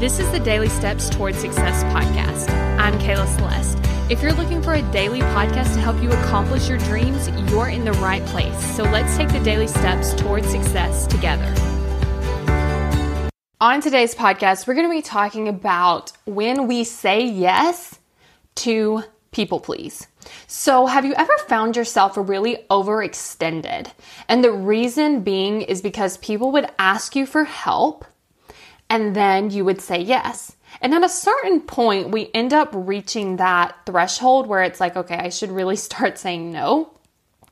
This is the Daily Steps Towards Success podcast. I'm Kayla Celeste. If you're looking for a daily podcast to help you accomplish your dreams, you're in the right place. So let's take the daily steps towards success together. On today's podcast, we're going to be talking about when we say yes to people please. So, have you ever found yourself really overextended? And the reason being is because people would ask you for help and then you would say yes. And at a certain point, we end up reaching that threshold where it's like, okay, I should really start saying no.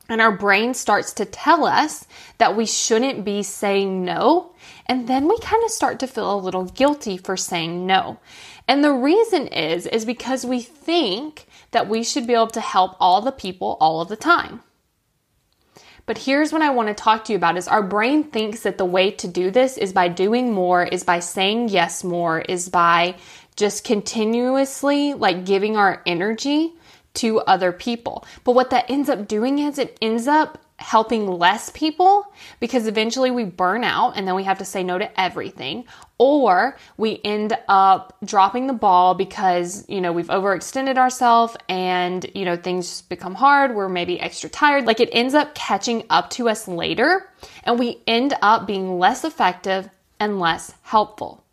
And our brain starts to tell us that we shouldn't be saying no. And then we kind of start to feel a little guilty for saying no. And the reason is, is because we think that we should be able to help all the people all of the time. But here's what I want to talk to you about is our brain thinks that the way to do this is by doing more, is by saying yes more, is by just continuously like giving our energy to other people. But what that ends up doing is it ends up helping less people because eventually we burn out and then we have to say no to everything. Or we end up dropping the ball because you know we've overextended ourselves and you know things become hard. We're maybe extra tired. Like it ends up catching up to us later and we end up being less effective and less helpful.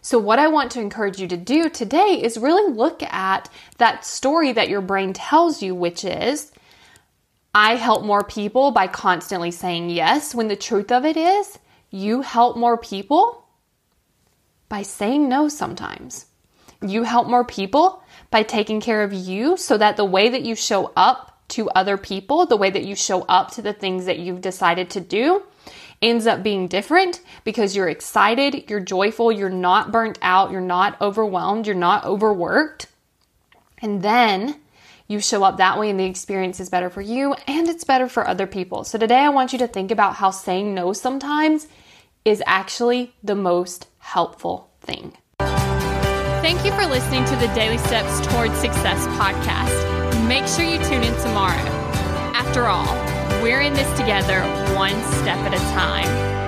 So, what I want to encourage you to do today is really look at that story that your brain tells you, which is I help more people by constantly saying yes, when the truth of it is, you help more people by saying no sometimes. You help more people by taking care of you so that the way that you show up to other people, the way that you show up to the things that you've decided to do, ends up being different because you're excited, you're joyful, you're not burnt out, you're not overwhelmed, you're not overworked. And then you show up that way and the experience is better for you and it's better for other people. So today I want you to think about how saying no sometimes is actually the most helpful thing. Thank you for listening to the Daily Steps Towards Success podcast. Make sure you tune in tomorrow. After all, we're in this together one step at a time.